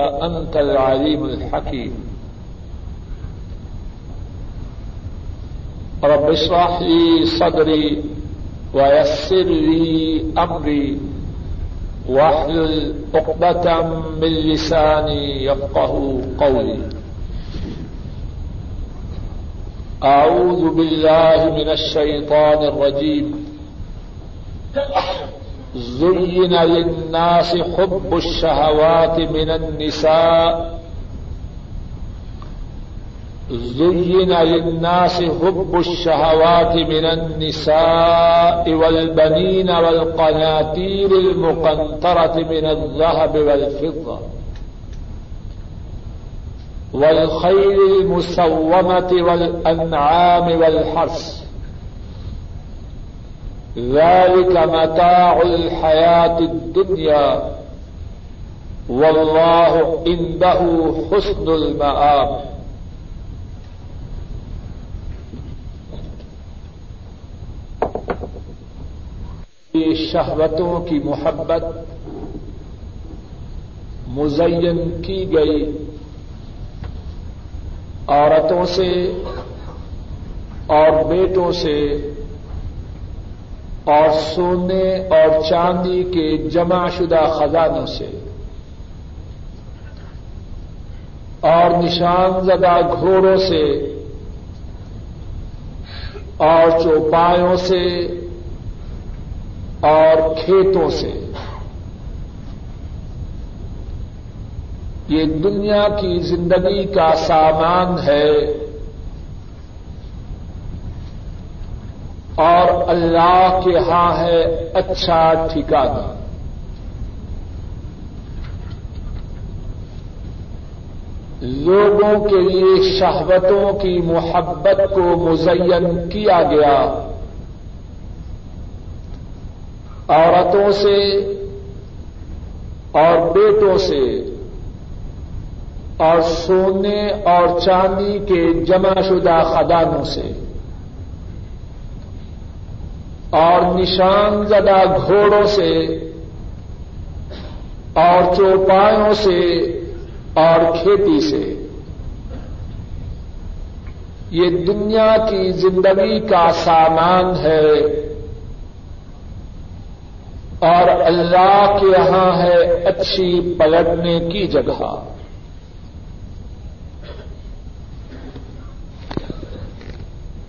أنت العليم الحكيم. رب اشرح لي صدري ويسر لي أمري واحلل عقدة من لساني يفقه قولي. أعوذ بالله من الشيطان الرجيم. زين للناس حب الشهوات من النساء. زين للناس حب الشهوات من النساء والبنين والقناطير المقنطرة من الذهب والفضة. والخيل المسومة والأنعام والحرث. ذلك متاع الحياة الدنيا والله عنده حسن المآب. شہوتوں کی محبت مزین کی گئی۔ عورتوں سے اور بیٹوں سے اور سونے اور چاندی کے جمع شدہ خزانوں سے۔ اور نشان زدہ گھوڑوں سے۔ اور چوپایوں سے۔ اور کھیتوں سے۔ یہ دنیا کی زندگی کا سامان ہے۔ اور اللہ کے ہاں ہے اچھا ٹھکانا لوگوں کے لیے شہوتوں کی محبت کو مزین کیا گیا۔ عورتوں سے اور بیٹوں سے اور سونے اور چاندی کے جمع شدہ خدانوں سے۔ اور نشان زدہ گھوڑوں سے، اور چوپایوں سے، اور کھیتی سے۔ یہ دنیا کی زندگی کا سامان ہے۔ اور اللہ کے یہاں ہے اچھی پلٹنے کی جگہ۔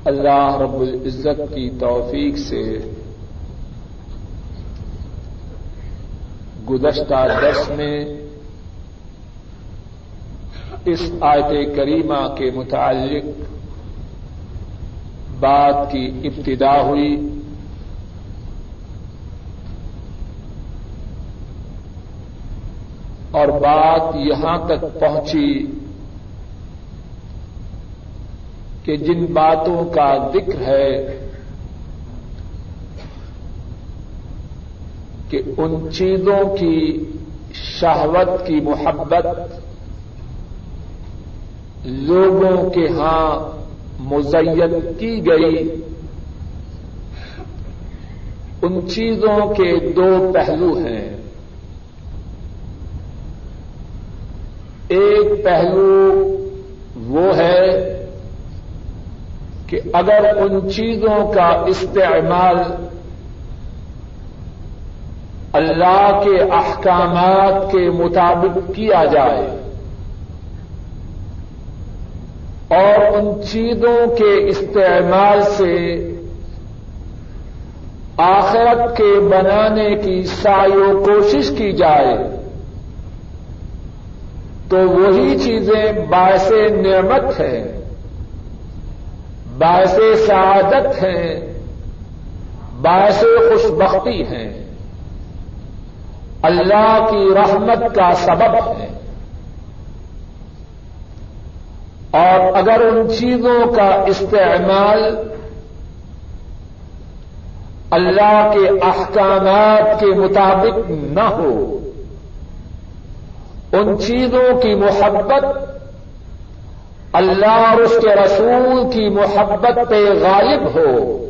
اللہ رب العزت کی توفیق سے گزشتہ دس میں اس آیت کریمہ کے متعلق بات کی ابتدا ہوئی۔ اور بات یہاں تک پہنچی۔ کہ جن باتوں کا ذکر ہے کہ ان چیزوں کی شہوت کی محبت لوگوں کے ہاں مزین کی گئی، ان چیزوں کے دو پہلو ہیں۔ ایک پہلو وہ ہے کہ اگر ان چیزوں کا استعمال اللہ کے احکامات کے مطابق کیا جائے اور ان چیزوں کے استعمال سے آخرت کے بنانے کی سایو کوشش کی جائے، تو وہی چیزیں باعث نعمت ہیں۔ باعث سعادت ہیں، باعث خوش بختی ہیں۔ اللہ کی رحمت کا سبب ہے اور اگر ان چیزوں کا استعمال اللہ کے احکامات کے مطابق نہ ہو، ان چیزوں کی محبت اللہ اور اس کے رسول کی محبت پہ غالب ہو،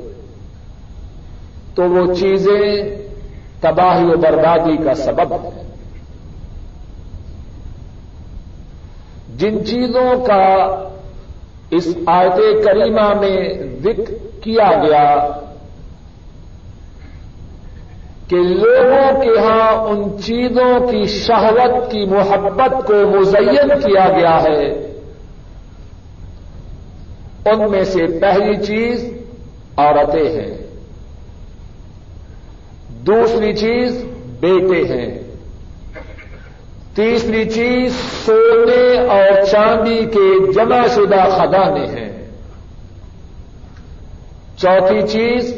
تو وہ چیزیں تباہی و بربادی کا سبب ہے جن چیزوں کا اس آیت کریمہ میں ذکر کیا گیا، کہ لوگوں کے ہاں ان چیزوں کی شہوت کی محبت کو مزین کیا گیا ہے۔ ان میں سے پہلی چیز عورتیں ہیں۔ دوسری چیز بیٹے ہیں۔ تیسری چیز سونے اور چاندی کے جمع شدہ خدانے ہیں۔ چوتھی چیز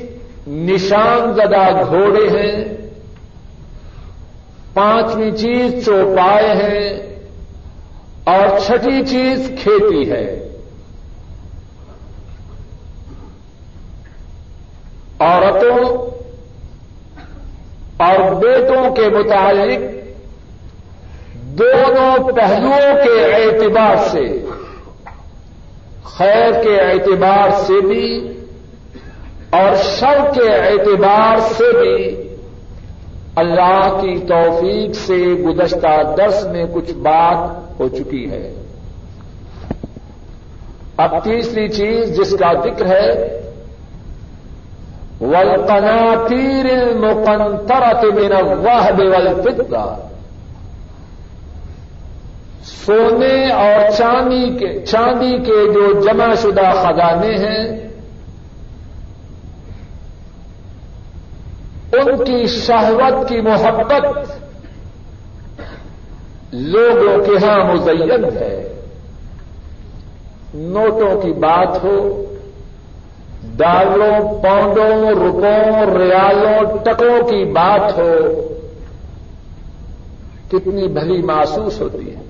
نشان زدہ گھوڑے ہیں۔ پانچویں چیز چوپائے ہیں۔ اور چھٹی چیز کھیتی ہے۔ عورتوں اور بیٹوں کے متعلق دونوں پہلوؤں کے اعتبار سے، خیر کے اعتبار سے بھی اور شر کے اعتبار سے بھی اللہ کی توفیق سے گزشتہ درس میں کچھ بات ہو چکی ہے۔ اب تیسری چیز جس کا ذکر ہے ولقناطیر المقنطرت من الوهب والفضہ سونے اور چاندی کے چاندی کے جو جمع شدہ خزانے ہیں، ان کی شہوت کی محبت لوگوں کے ہاں مزین ہے۔ نوٹوں کی بات ہو ڈالوں پاؤنڈوں روپوں ریالوں ٹکوں کی بات ہو، کتنی بھلی محسوس ہوتی ہے۔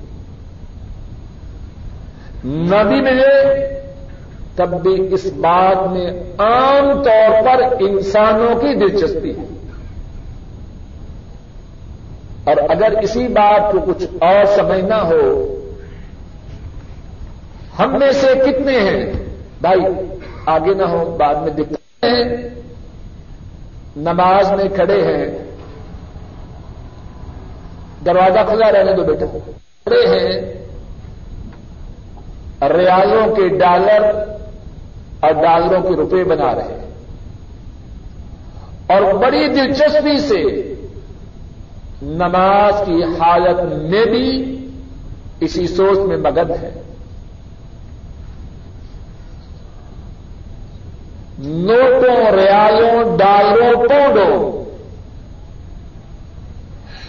نبی ملے تب بھی اس بات میں عام طور پر انسانوں کی دلچسپی ہے۔ اور اگر اسی بات کو کچھ اور سمجھنا ہو، ہم میں سے کتنے ہیں؟ بھائی آگے نہ ہو، بعد میں دکھتے ہیں۔ نماز میں کھڑے ہیں۔ دروازہ کھلا رہنے دو بیٹا کھڑے ہیں۔ ریالوں کے ڈالر اور ڈالروں کے روپے بنا رہے ہیں۔ اور بڑی دلچسپی سے نماز کی حالت میں بھی اسی سوچ میں مگن ہے نوٹوں ریالوں ڈالروں پونڈوں۔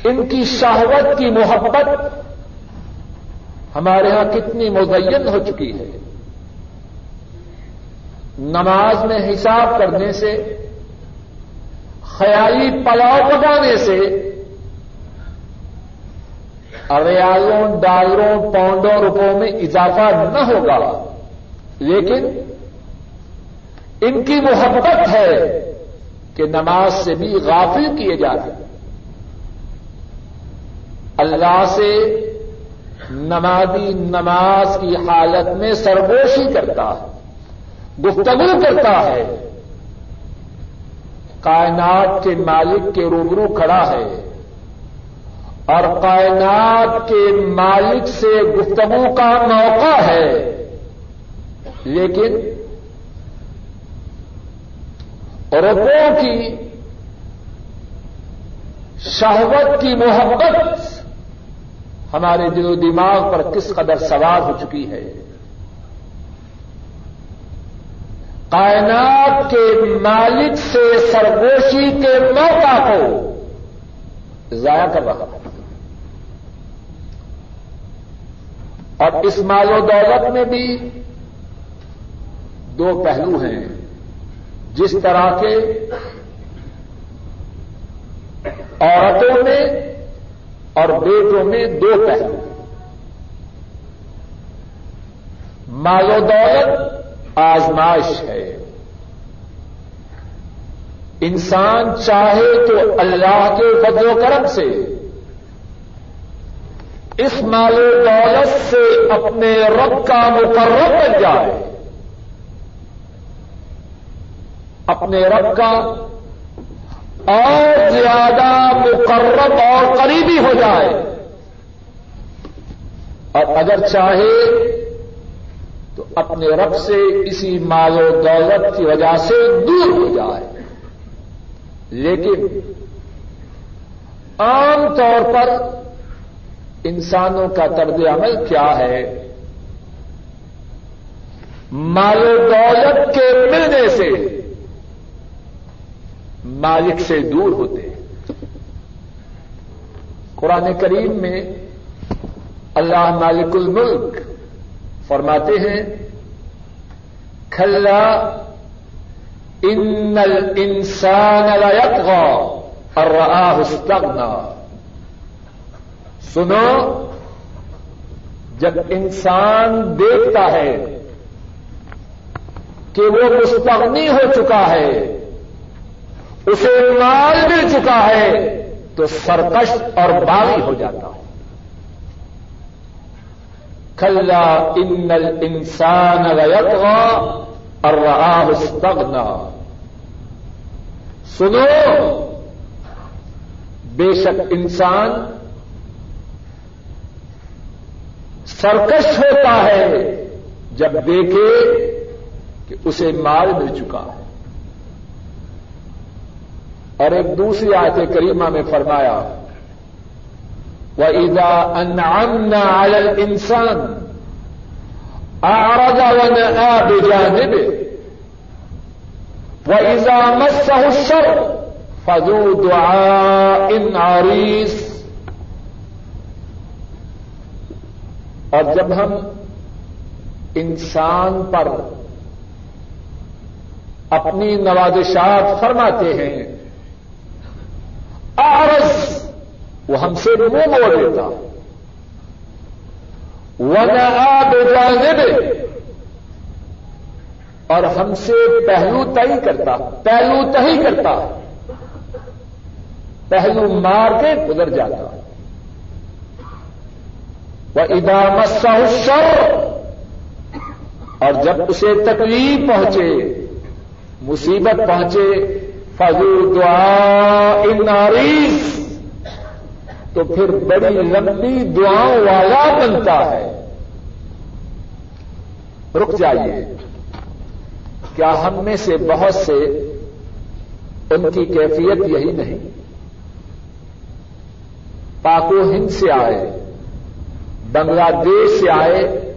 ان کی شہوت کی محبت ہمارے ہاں کتنی مزین ہو چکی ہے۔ نماز میں حساب کرنے سے، خیالی پلاؤ پکانے سے ریالوں ڈالروں پاؤنڈوں روپوں میں اضافہ نہ ہوگا۔ لیکن ان کی محبت ہے کہ نماز سے بھی غافل کیے جاتے اللہ سے نمازی نماز کی حالت میں سرگوشی کرتا ہے، گفتگو کرتا ہے۔ کائنات کے مالک کے روبرو کھڑا ہے اور کائنات کے مالک سے گفتگو کا موقع ہے۔ لیکن ربوں کی شہوت کی محبت ہمارے دل و دماغ پر کس قدر سوار ہو چکی ہے۔ کائنات کے مالک سے سرگوشی کے موقع کو ضائع کر رہا اور اس مال و دولت میں بھی دو پہلو ہیں۔ جس طرح کے عورتوں میں اور بیٹوں میں دو پہلو۔ مال و دولت آزمائش ہے۔ انسان چاہے تو اللہ کے فضل و کرم سے اس مال و دولت سے اپنے رب کا مقرر بن جائے۔ اپنے رب کا اور زیادہ مقرب اور قریبی ہو جائے۔ اور اگر چاہے تو اپنے رب سے اسی مال و دولت کی وجہ سے دور ہو جائے۔ لیکن عام طور پر انسانوں کا طرز عمل کیا ہے؟ مال و دولت کے ملنے سے۔ مالک سے دور ہوتے ہیں۔ قرآن کریم میں اللہ مالک الملک فرماتے ہیں کھلا ان الانسان لا اور استغنى سنو، جب انسان دیکھتا ہے کہ وہ مستغنی ہو چکا ہے اسے مال مل چکا ہے تو سرکش اور باغی ہو جاتا ہے کھلا ان انسان ليطغى اور استغنى سنو، بے شک انسان سرکش ہوتا ہے جب دیکھے کہ اسے مال مل چکا ہے۔ اور ایک دوسری آیت کریمہ میں فرمایا، وَإِذَا أَنْعَمْنَا عَلَى الْإِنسَانِ، أَعْرَضَ وَنَأَى بِجَانِبِهِ، وَإِذَا مَسَّهُ الشَّرُّ، فَذُو دُعَاءٍ عَرِيضٍ۔ اور جب ہم انسان پر اپنی نوازشات فرماتے ہیں آرس وہ ہم سے منہ موڑ دیتا ورنہ آپ اور ہم سے پہلو تہی کرتا، پہلو تہی کرتا۔ پہلو مار کے گزر جاتا۔ وہ ادام سر اور جب اسے تکلیف پہنچے، مصیبت پہنچے فضو دعا ان ناریس تو پھر بڑی لمبی دعاؤں والا بنتا ہے۔ رک جائیے۔ کیا ہم میں سے بہت سے ان کی کیفیت یہی نہیں؟ پاکو ہند سے آئے بنگلہ دیش سے آئے،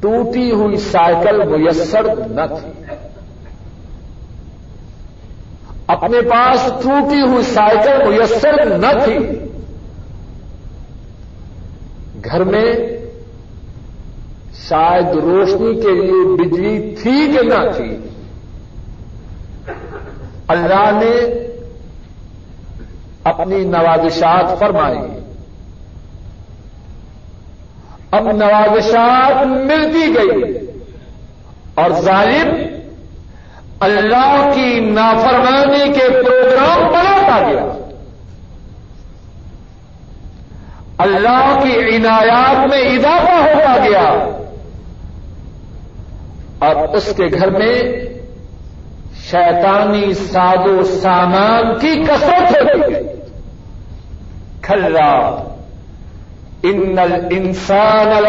ٹوٹی ہوئی سائیکل میسر نہ تھی۔ اپنے پاس ٹوٹی ہوئی سائیکل میسر نہ تھی۔ گھر میں شاید روشنی کے لیے بجلی تھی کہ نہ تھی۔ اللہ نے اپنی نوازشات فرمائی۔ اب نوازشات ملتی گئی اور ظالم اللہ کی نافرمانی کے پروگرام بناتا گیا۔ اللہ کی عنایات میں اضافہ ہوتا گیا۔ اور اس کے گھر میں شیطانی ساد و سامان کی کثرت ہوتی گئی۔ کھلا۔ ان انسان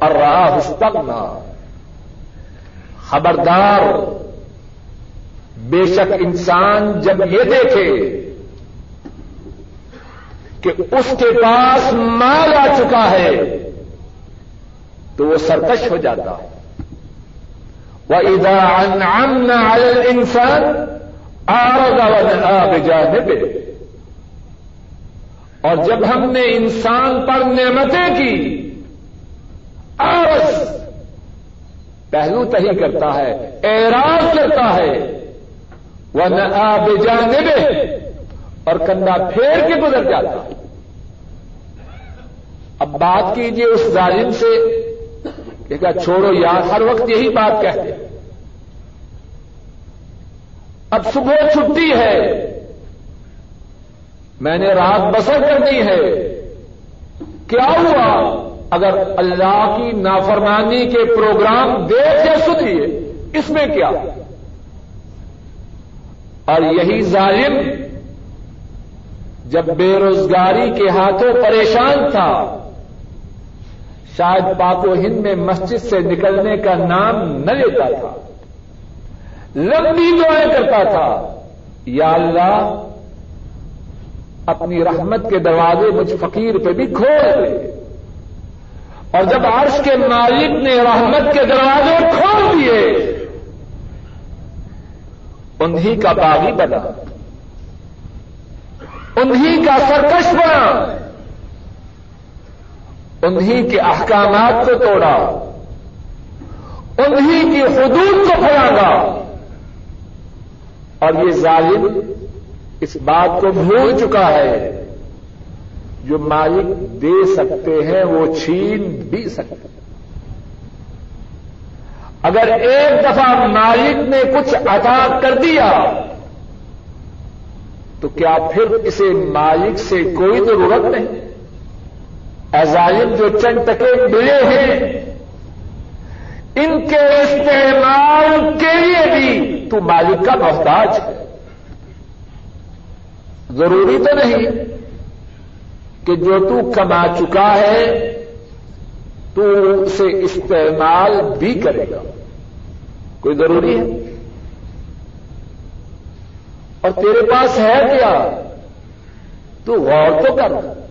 اور راہ استغنا۔ خبردار۔ بے شک انسان جب یہ دیکھے کہ اس کے پاس مال آ چکا ہے، تو وہ سرکش ہو جاتا ہے۔ وہ ادا ان انسان آب جانب اور جب ہم نے انسان پر نعمتیں کی آرس پہلو تہی کرتا ہے، اعراض کرتا ہے۔ وہ نہ آب جانب اور کندھا پھیر کے گزر جاتا اب بات کیجیے اس ظالم سے کہ کہا چھوڑو یار، ہر وقت یہی بات کہتے اب صبح چھٹی ہے۔ میں نے رات بسر کرنی ہے۔ کیا ہوا؟ اگر اللہ کی نافرمانی کے پروگرام دیکھ یا سنیے، اس میں کیا؟ اور یہی ظالم جب بے روزگاری کے ہاتھوں پریشان تھا شاید پاک و ہند میں مسجد سے نکلنے کا نام نہ لیتا تھا۔ لمبی دعائیں کرتا تھا۔ یا اللہ، اپنی رحمت کے دروازے مجھ فقیر پہ بھی کھول دے۔ اور جب عرش کے مالک نے رحمت کے دروازے کھول دیے، انہی کا باغی بنا، انہی کا سرکش بنا۔ انہی کے احکامات کو توڑا، انہی کی حدود کو پھیلانا۔ اور یہ ظالم اس بات کو بھول چکا ہے۔ جو مالک دے سکتے ہیں، وہ چھین بھی سکتے ہیں۔ اگر ایک دفعہ مالک نے کچھ عطا کر دیا، تو کیا پھر اسے مالک سے کوئی ضرورت نہیں؟ ازائم جو چند تکے ملے ہیں، ان کے استعمال کے لیے بھی تو مالک کا محتاج ہے۔ ضروری تو نہیں کہ جو تو کما چکا ہے، تو اسے استعمال بھی کرے گا۔ کوئی ضروری ہے؟ اور تیرے پاس ہے کیا؟ تو غور تو کر۔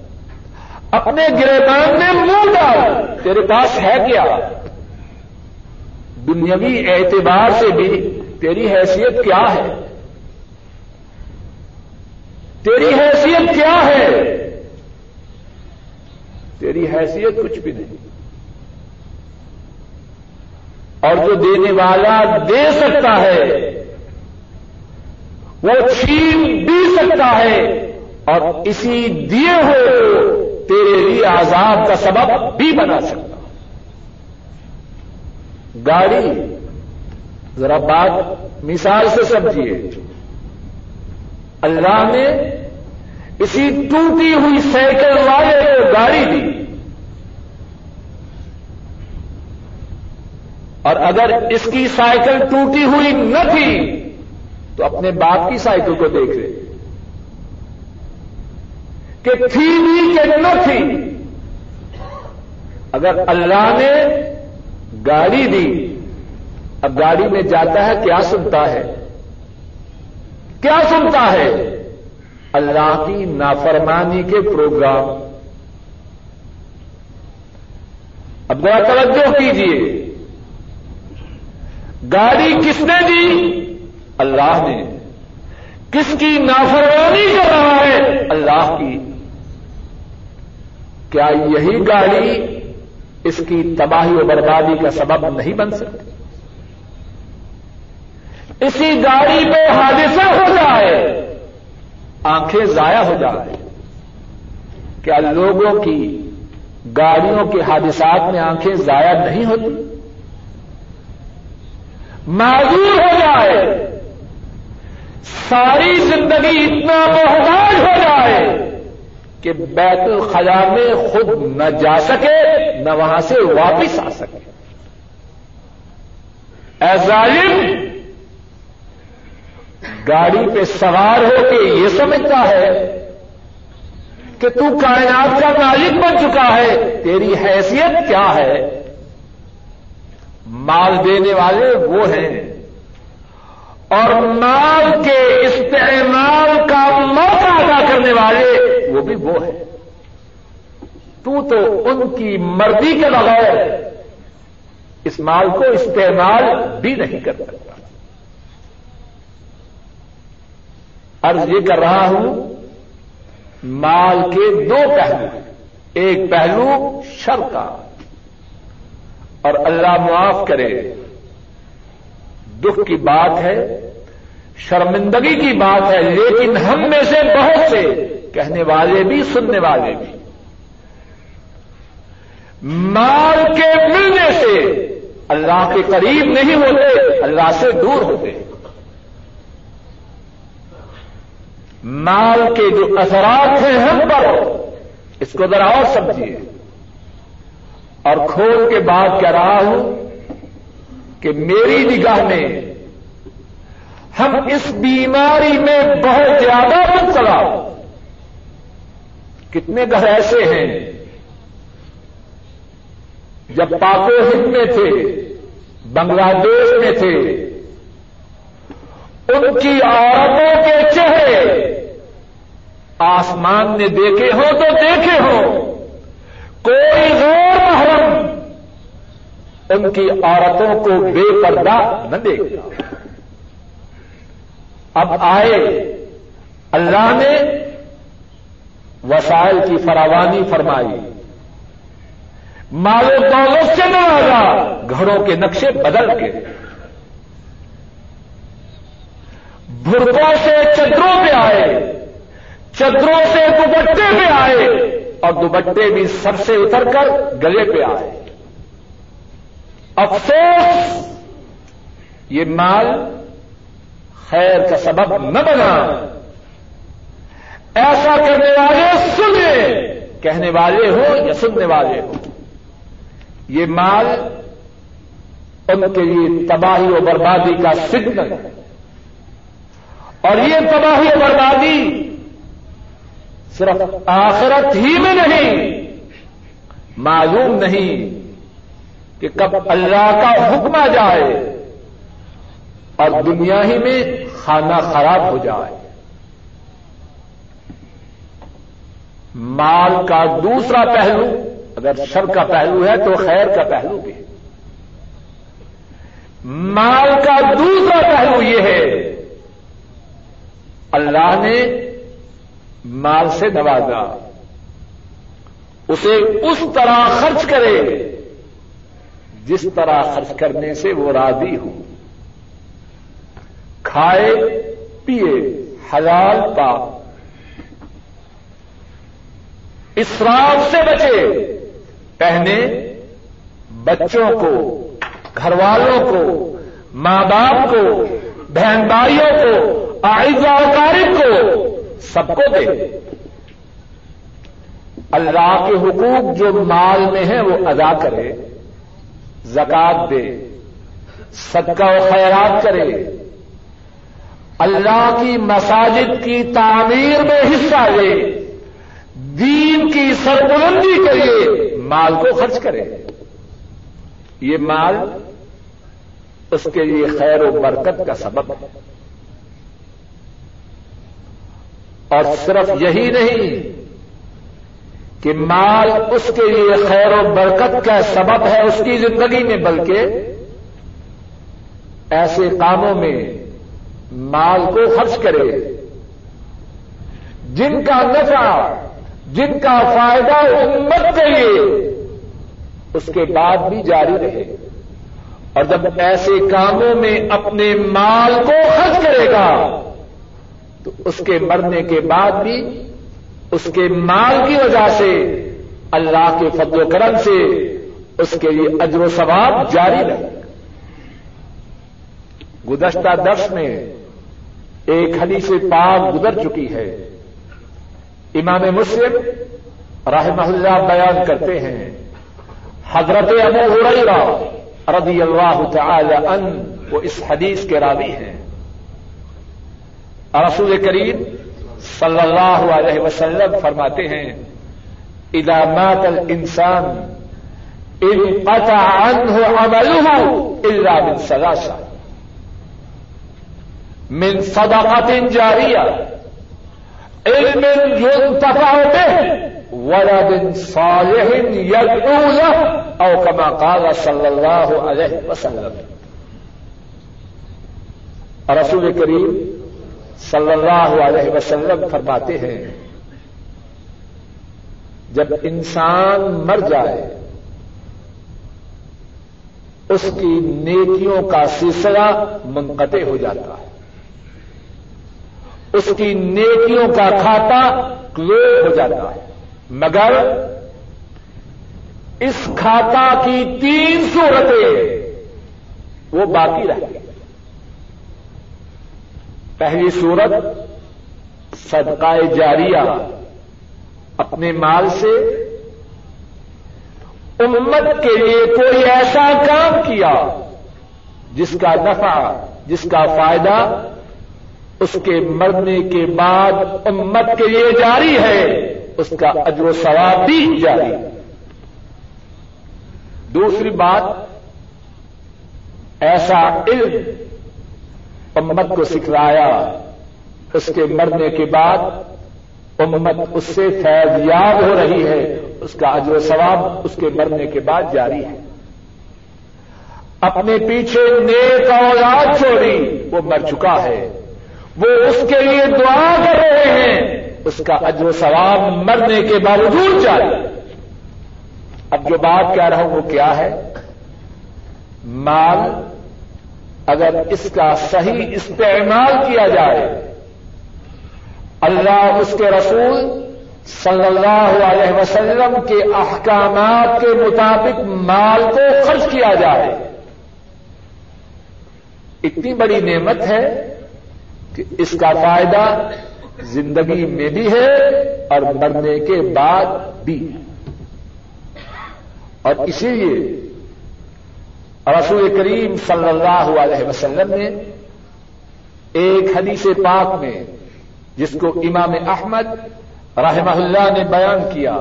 اپنے گربان میں منہ ڈال۔ تیرے پاس ہے کیا؟ دنیاوی اعتبار سے بھی تیری حیثیت کیا ہے؟ تیری حیثیت کیا ہے؟ تیری حیثیت کچھ بھی نہیں۔ اور جو دینے والا دے سکتا ہے، وہ چھین بھی سکتا ہے اور اسی دیے ہوئے تیرے لیے عذاب کا سبب بھی بنا سکتا گاڑی، ذرا بات مثال سے سمجھیے۔ اللہ نے اسی ٹوٹی ہوئی سائیکل والے کو گاڑی دی۔ اور اگر اس کی سائیکل ٹوٹی ہوئی نہ تھی، تو اپنے باپ کی سائیکل کو دیکھ لے۔ کہ تھی بھی کہ نہ تھی۔ اگر اللہ نے گاڑی دی، اب گاڑی میں جاتا ہے، کیا سنتا ہے؟ کیا سنتا ہے؟ اللہ کی نافرمانی کے پروگرام۔ اب ذرا توجہ کیجیے گاڑی کس نے دی؟ اللہ نے۔ کس کی نافرمانی کر رہا ہے؟ اللہ کی۔ کیا یہی گاڑی اس کی تباہی و بربادی کا سبب نہیں بن سکتی؟ اسی گاڑی پہ حادثہ ہو جائے، آنکھیں ضائع ہو جائے کیا لوگوں کی گاڑیوں کے حادثات میں آنکھیں ضائع نہیں ہوتی؟ معذور ہو جائے، ساری زندگی اتنا محتاج ہو جائے۔ کہ بیت الخلا میں خود نہ جا سکے، نہ وہاں سے واپس آ سکے۔ اے ظالم، گاڑی پہ سوار ہو کے یہ سمجھتا ہے کہ تو کائنات کا مالک بن چکا ہے، تیری حیثیت کیا ہے؟ مال دینے والے وہ ہیں۔ اور مال کے استعمال کا موقع ادا کرنے والے وہ بھی وہ ہیں تو تو ان کی مرضی کے بغیر اس مال کو استعمال بھی نہیں کر سکتا۔ عرض یہ کر رہا ہوں، مال کے دو پہلو، ایک پہلو شر کا۔ اور اللہ معاف کرے، دکھ کی بات ہے، شرمندگی کی بات ہے، لیکن ہم میں سے بہت سے کہنے والے بھی، سننے والے بھی۔ مال کے ملنے سے اللہ کے قریب نہیں ہوتے، اللہ سے دور ہوتے۔ مال کے جو اثرات ہیں ہم پر، اس کو ذرا اور سمجھیے۔ اور کھول کے بات کہہ رہا ہوں کہ میری نگاہ میں ہم اس بیماری میں بہت زیادہ مبتلا کتنے گھر ایسے ہیں جب پاکو ہند میں تھے، بنگلہ دیش میں تھے، ان کی عورتوں کے چہرے آسمان نے دیکھے ہو تو دیکھے ہو کوئی غیر محرم ان کی عورتوں کو بے پردہ نہ دیکھتا۔ اب آئے اللہ نے وسائل کی فراوانی فرمائی۔ مالو دولت سے نوازا گھروں کے نقشے بدل کے۔ برقوں سے چدروں پہ آئے، چدروں سے دوبٹے پہ آئے، اور دوبٹے بھی سب سے اتر کر گلے پہ آئے۔ افسوس، یہ مال خیر کا سبب نہ بنا۔ ایسا کرنے والے سنے کہنے والے ہو یا سننے والے ہو یہ مال ان کے لیے تباہی و بربادی کا سگنل ہے۔ اور یہ تباہی و بربادی صرف آخرت ہی میں نہیں، معلوم نہیں کہ کب اللہ کا حکم آ جائے اور دنیا ہی میں کھانا خراب ہو جائے۔ مال کا دوسرا پہلو، اگر شر کا پہلو ہے تو خیر کا پہلو بھی مال کا دوسرا پہلو یہ ہے، اللہ نے مال سے نوازا، اسے اس طرح خرچ کرے جس طرح خرچ کرنے سے وہ راضی ہو۔ کھائے پیے حلال پا اسراف سے بچے۔ پہنے بچوں کو گھر والوں کو، ماں باپ کو، بہن بھائیوں کو آئزہ کارک کو، سب کو دے۔ اللہ کے حقوق جو مال میں ہیں وہ ادا کرے، زکات دے، صدقہ و خیرات کرے۔ اللہ کی مساجد کی تعمیر میں حصہ لے۔ دین کی سربلندی کے لیے مال کو خرچ کرے۔ یہ مال اس کے لیے خیر و برکت کا سبب ہے۔ اور صرف یہی نہیں کہ مال اس کے لیے خیر و برکت کا سبب ہے اس کی زندگی میں، بلکہ ایسے کاموں میں مال کو خرچ کرے۔ جن کا نفع جن کا فائدہ امت کے لیے، اس کے بعد بھی جاری رہے اور جب ایسے کاموں میں اپنے مال کو خرچ کرے گا، تو اس کے مرنے کے بعد بھی اس کے مال کی وجہ سے، اللہ کے فضل و کرم سے اس کے لیے اجر و ثواب جاری رہے گزشتہ درس میں ایک حدیث پاک گزر چکی ہے۔ امام مسلم رحمہ اللہ بیان کرتے ہیں۔ حضرت ابو ہریرہ رضی اللہ تعالی ان وہ اس حدیث کے راوی ہیں۔ رسول کریم صلی اللہ علیہ وسلم فرماتے ہیں، اذا مات الانسان انقطع عنه عمله الا من ثلاثه من صدقه جاريه علم ينتفع به ولد صالح يدعو له، او كما قال صلی اللہ علیہ وسلم. رسول کریم صلی اللہ علیہ وسلم فرماتے ہیں، جب انسان مر جائے، اس کی نیکیوں کا سلسلہ منقطع ہو جاتا ہے۔ اس کی نیکیوں کا کھاتا کلوز ہو جاتا ہے۔ مگر اس کھاتا کی تین صورتیں وہ باقی رہتی پہلی صورت، صدقہ جاریہ اپنے مال سے۔ امت کے لیے کوئی ایسا کام کیا جس کا نفع، جس کا فائدہ اس کے مرنے کے بعد امت کے لیے جاری ہے، اس کا اجر و ثواب بھی جاری دوسری بات، ایسا علم امت کو سکھلایا، اس کے مرنے کے بعد امت اس سے فیض یاب ہو رہی ہے، اس کا اجر و ثواب اس کے مرنے کے بعد جاری ہے۔ اپنے پیچھے نیک اولاد چھوڑی، وہ مر چکا ہے۔ وہ اس کے لیے دعا کر رہے ہیں، اس کا اجر و ثواب مرنے کے باوجود جاری اب جو بات کہہ رہا ہوں وہ کیا ہے؟ مال اگر اس کا صحیح استعمال کیا جائے، اللہ اس کے رسول صلی اللہ علیہ وسلم کے احکامات کے مطابق مال کو خرچ کیا جائے۔ اتنی بڑی نعمت ہے کہ اس کا فائدہ زندگی میں بھی ہے اور مرنے کے بعد بھی اور اسی لیے رسول کریم صلی اللہ علیہ وسلم نے ایک حدیث پاک میں جس کو امام احمد رحمہ اللہ نے بیان کیا،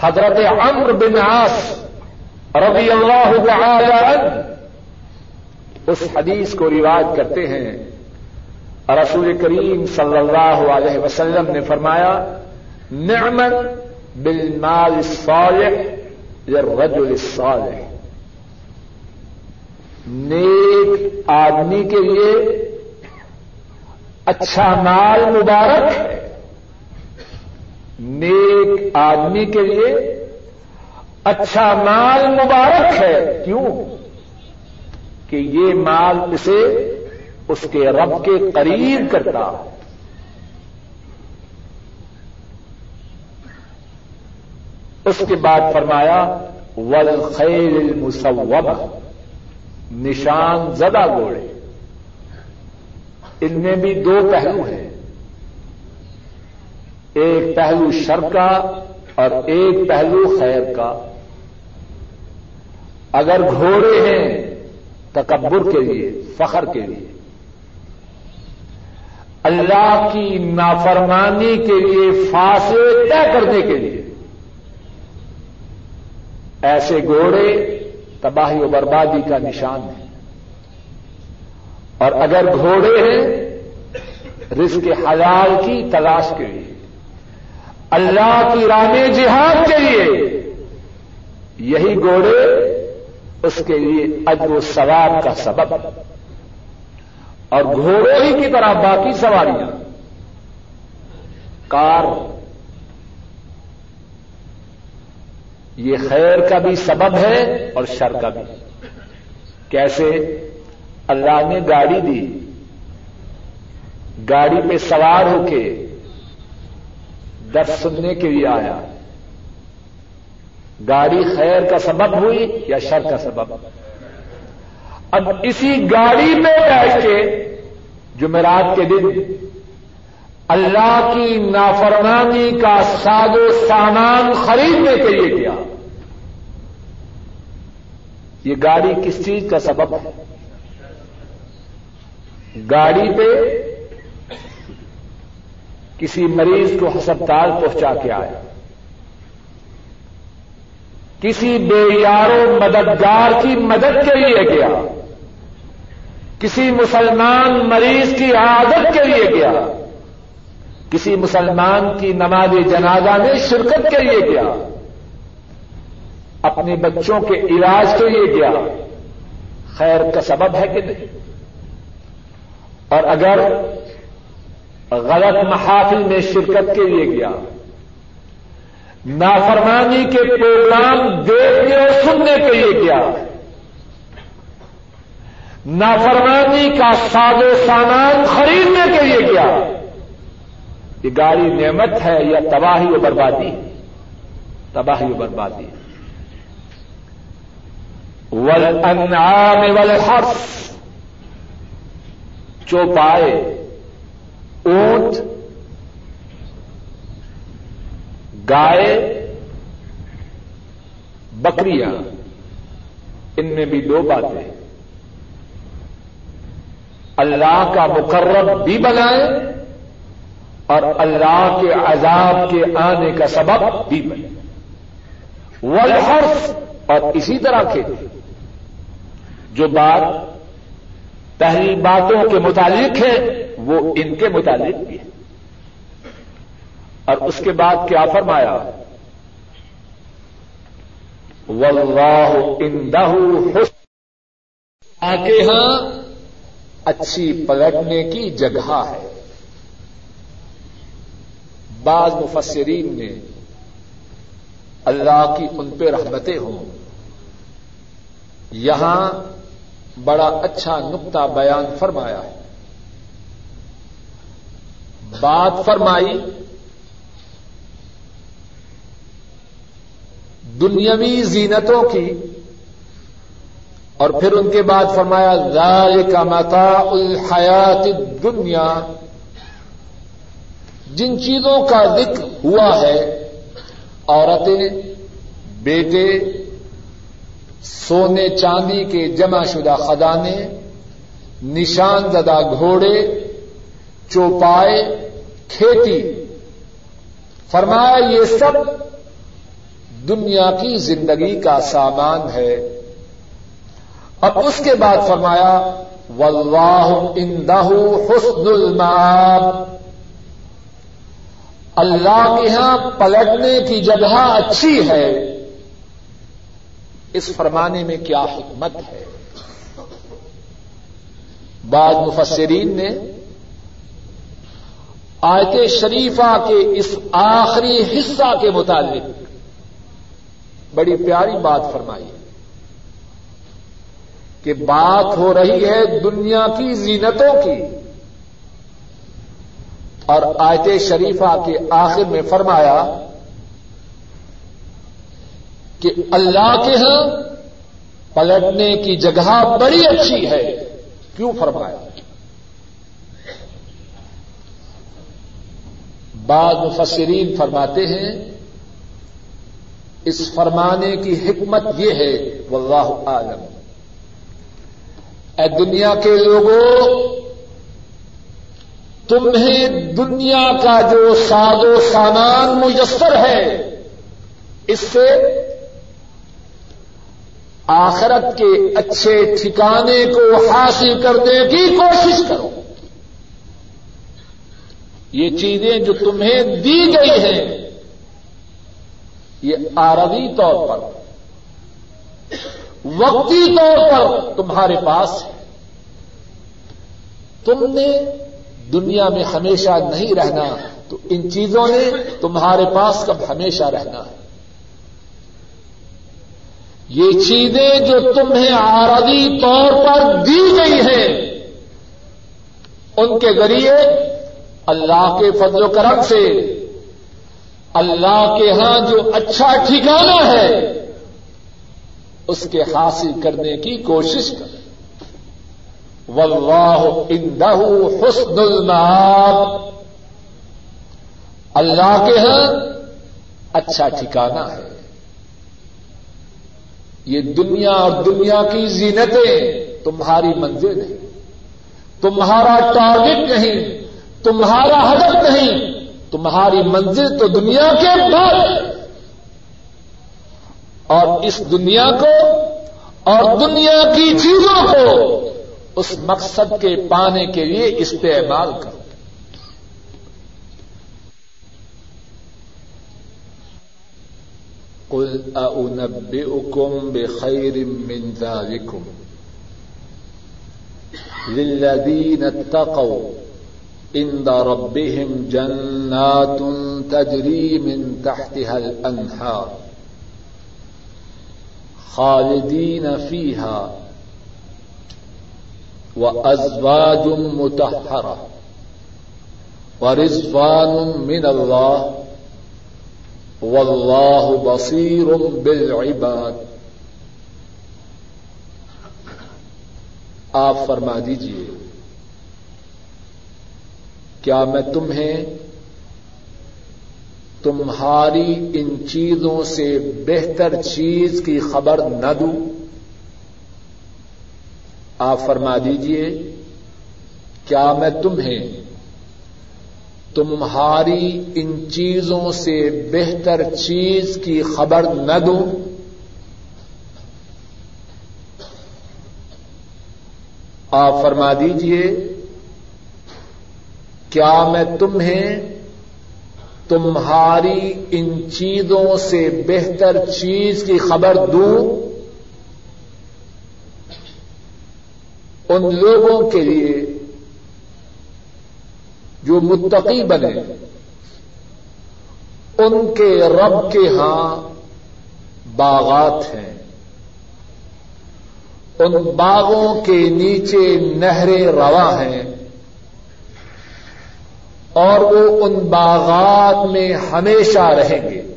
حضرت عمر بن عاص رضی اللہ تعالی عنہ، اس حدیث کو روایت کرتے ہیں۔ رسول کریم صلی اللہ علیہ وسلم نے فرمایا، نعمت بالمال الصالح للرجل الصالح۔ نیک آدمی کے لیے اچھا مال مبارک ہے۔ نیک آدمی کے لیے اچھا مال مبارک ہے۔ کیوں؟ کہ یہ مال اسے اس کے رب کے قریب کرتا۔ اس کے بعد فرمایا ول خیر المسوبہ نشان زدہ گھوڑے۔ ان میں بھی دو پہلو ہیں۔ ایک پہلو شر کا اور ایک پہلو خیر کا۔ اگر گھوڑے ہیں تکبر کے لیے، فخر کے لیے اللہ کی نافرمانی کے لیے فاصلے طے کرنے کے لیے۔ ایسے گھوڑے تباہی و بربادی کا نشان ہے اور اگر گھوڑے ہیں، رزق حلال کی تلاش کے لیے، اللہ کی رام جہاد کے لیے، یہی گھوڑے اس کے لیے اجر و ثواب کا سبب۔ اور گھوڑے ہی کی طرح باقی سواریاں۔ کار۔ یہ خیر کا بھی سبب ہے اور شر کا بھی۔ کیسے؟ اللہ نے گاڑی دی۔ گاڑی پہ سوار ہو کے درد سننے کے لیے آیا۔ گاڑی خیر کا سبب ہوئی یا شر کا سبب؟ اب اسی گاڑی میں بیٹھ کے جمعرات کے دن اللہ کی نافرمانی کا ساد و سامان خریدنے کے لیے کیا۔ یہ گاڑی کس چیز کا سبب ہے؟ گاڑی پہ کسی مریض کو ہسپتال پہنچا کے آیا کسی بے یارو مددگار کی مدد کے لیے گیا۔ کسی مسلمان مریض کی عادت کے لیے گیا۔ کسی مسلمان کی نماز جنازہ میں شرکت کے لیے گیا۔ اپنے بچوں کے علاج کے لیے گیا۔ خیر کا سبب ہے کہ نہیں۔ اور اگر غلط محافل میں شرکت کے لیے گیا۔ نافرمانی کے پروگرام دیکھنے اور سننے کے لیے گیا نافرمانی کا ساز و سامان خریدنے کے لیے گیا یہ گاڑی نعمت ہے یا تباہی و بربادی؟ تباہی و بربادی۔ والانعام والحرف چوپائے، اونٹ گائے، بکریاں، ان میں بھی دو باتیں اللہ کا مقرر بھی بنائے اور اللہ کے عذاب کے آنے کا سبب بھی بنے والحرف اور اسی طرح کے جو بات پہلی باتوں کے متعلق ہے، وہ ان کے متعلق بھی ہے۔ اور اس کے بعد کیا فرمایا؟ واللہ اندہ حسن ہاں۔ اچھی پلٹنے کی جگہ ہے۔ بعض مفسرین نے اللہ کی ان پہ رحمتیں ہوں۔ یہاں بڑا اچھا نقطہ بیان فرمایا ہے۔ بات فرمائی دنیاوی زینتوں کی اور پھر ان کے بعد فرمایا، ذالک متاع الحیات الدنیا۔ جن چیزوں کا ذکر ہوا ہے، عورتیں، بیٹے، سونے چاندی کے جمع شدہ خدانے نشان زدہ گھوڑے، چوپائے، کھیتی۔ فرمایا، یہ سب دنیا کی زندگی کا سامان ہے۔ اب اس کے بعد فرمایا واللہ اندہ حسن المآب۔ اللہ کے ہاں پلٹنے کی جگہ اچھی ہے۔ اس فرمانے میں کیا حکمت ہے؟ بعض مفسرین نے آیت شریفہ کے اس آخری حصہ کے متعلق بڑی پیاری بات فرمائی کہ بات ہو رہی ہے دنیا کی زینتوں کی اور آیت شریفہ کے آخر میں فرمایا کہ اللہ کے ہاں پلٹنے کی جگہ بڑی اچھی ہے۔ کیوں فرمایا؟ بعض مفسرین فرماتے ہیں اس فرمانے کی حکمت یہ ہے، واللہ عالم اے دنیا کے لوگوں تمہیں دنیا کا جو ساز و سامان میسر ہے، اس سے آخرت کے اچھے ٹھکانے کو حاصل کرنے کی کوشش کرو۔ یہ چیزیں جو تمہیں دی گئی ہیں یہ آربی طور پر، وقتی طور پر تمہارے پاس ہے۔ تم نے دنیا میں ہمیشہ نہیں رہنا، تو ان چیزوں نے تمہارے پاس کب ہمیشہ رہنا؟ ہے یہ چیزیں جو تمہیں آرادی طور پر دی گئی ہیں، ان کے ذریعے اللہ کے فضل و کرم سے اللہ کے ہاں جو اچھا ٹھکانا ہے، اس کے حاصل کرنے کی کوشش کریں واللہ اندہ حسن المآب۔ اللہ کے ہاں اچھا ٹھکانا ہے۔ یہ دنیا اور دنیا کی زینتیں تمہاری منزل نہیں تمہارا ٹارگٹ نہیں، تمہارا ہدف نہیں۔ تمہاری منزل تو دنیا کے بعد اور اس دنیا کو اور دنیا کی چیزوں کو اس مقصد کے پانے کے لیے استعمال کرو۔ قل أنبئكم بخير من ذلكم للذين اتقوا عند ربهم جنات تجري من تحتها الأنهار خالدين فيها وأزواج مطهرة ورزوان من الله واللہ بصیر بالعباد آپ فرما دیجیے کیا میں تمہیں تمہاری ان چیزوں سے بہتر چیز کی خبر نہ دوں؟ آپ فرما دیجیے، کیا میں تمہیں تمہاری ان چیزوں سے بہتر چیز کی خبر نہ دوں؟ آپ فرما دیجیے کیا میں تمہیں تمہاری ان چیزوں سے بہتر چیز کی خبر دوں؟ ان لوگوں کے لیے جو متقی بنے، ان کے رب کے ہاں باغات ہیں۔ ان باغوں کے نیچے نہریں رواں ہیں۔ اور وہ ان باغات میں ہمیشہ رہیں گے۔